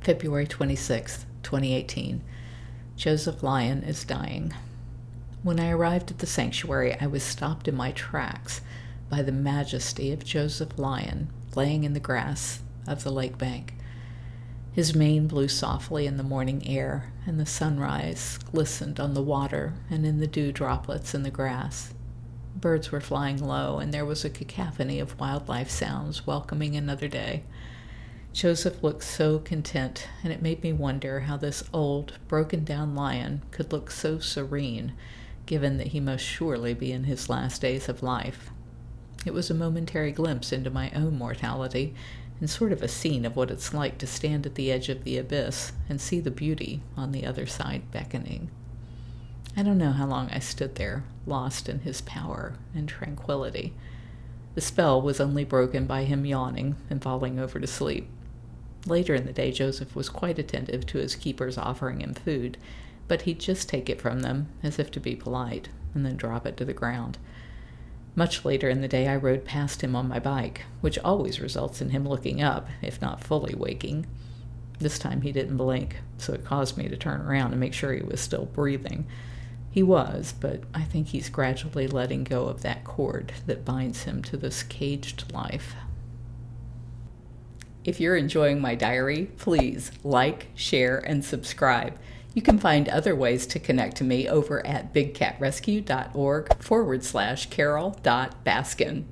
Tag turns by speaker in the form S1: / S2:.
S1: February 26, 2018. Joseph Lion is dying. When I arrived at the sanctuary, I was stopped in my tracks by the majesty of Joseph Lion laying in the grass of the lake bank. His mane blew softly in the morning air, and the sunrise glistened on the water and in the dew droplets in the grass. Birds were flying low, and there was a cacophony of wildlife sounds welcoming another day. Joseph looked so content, and it made me wonder how this old, broken down lion could look so serene, given that he must surely be in his last days of life. It was a momentary glimpse into my own mortality, and sort of a scene of what it's like to stand at the edge of the abyss and see the beauty on the other side beckoning. I don't know how long I stood there, lost in his power and tranquility. The spell was only broken by him yawning and falling over to sleep. Later in the day, Joseph was quite attentive to his keepers offering him food, but he'd just take it from them, as if to be polite, and then drop it to the ground. Much later in the day, I rode past him on my bike, which always results in him looking up, if not fully waking. This time he didn't blink, so it caused me to turn around and make sure he was still breathing. He was, but I think he's gradually letting go of that cord that binds him to this caged life. If you're enjoying my diary, please like, share, and subscribe. You can find other ways to connect to me over at bigcatrescue.org forward slash carole.baskin.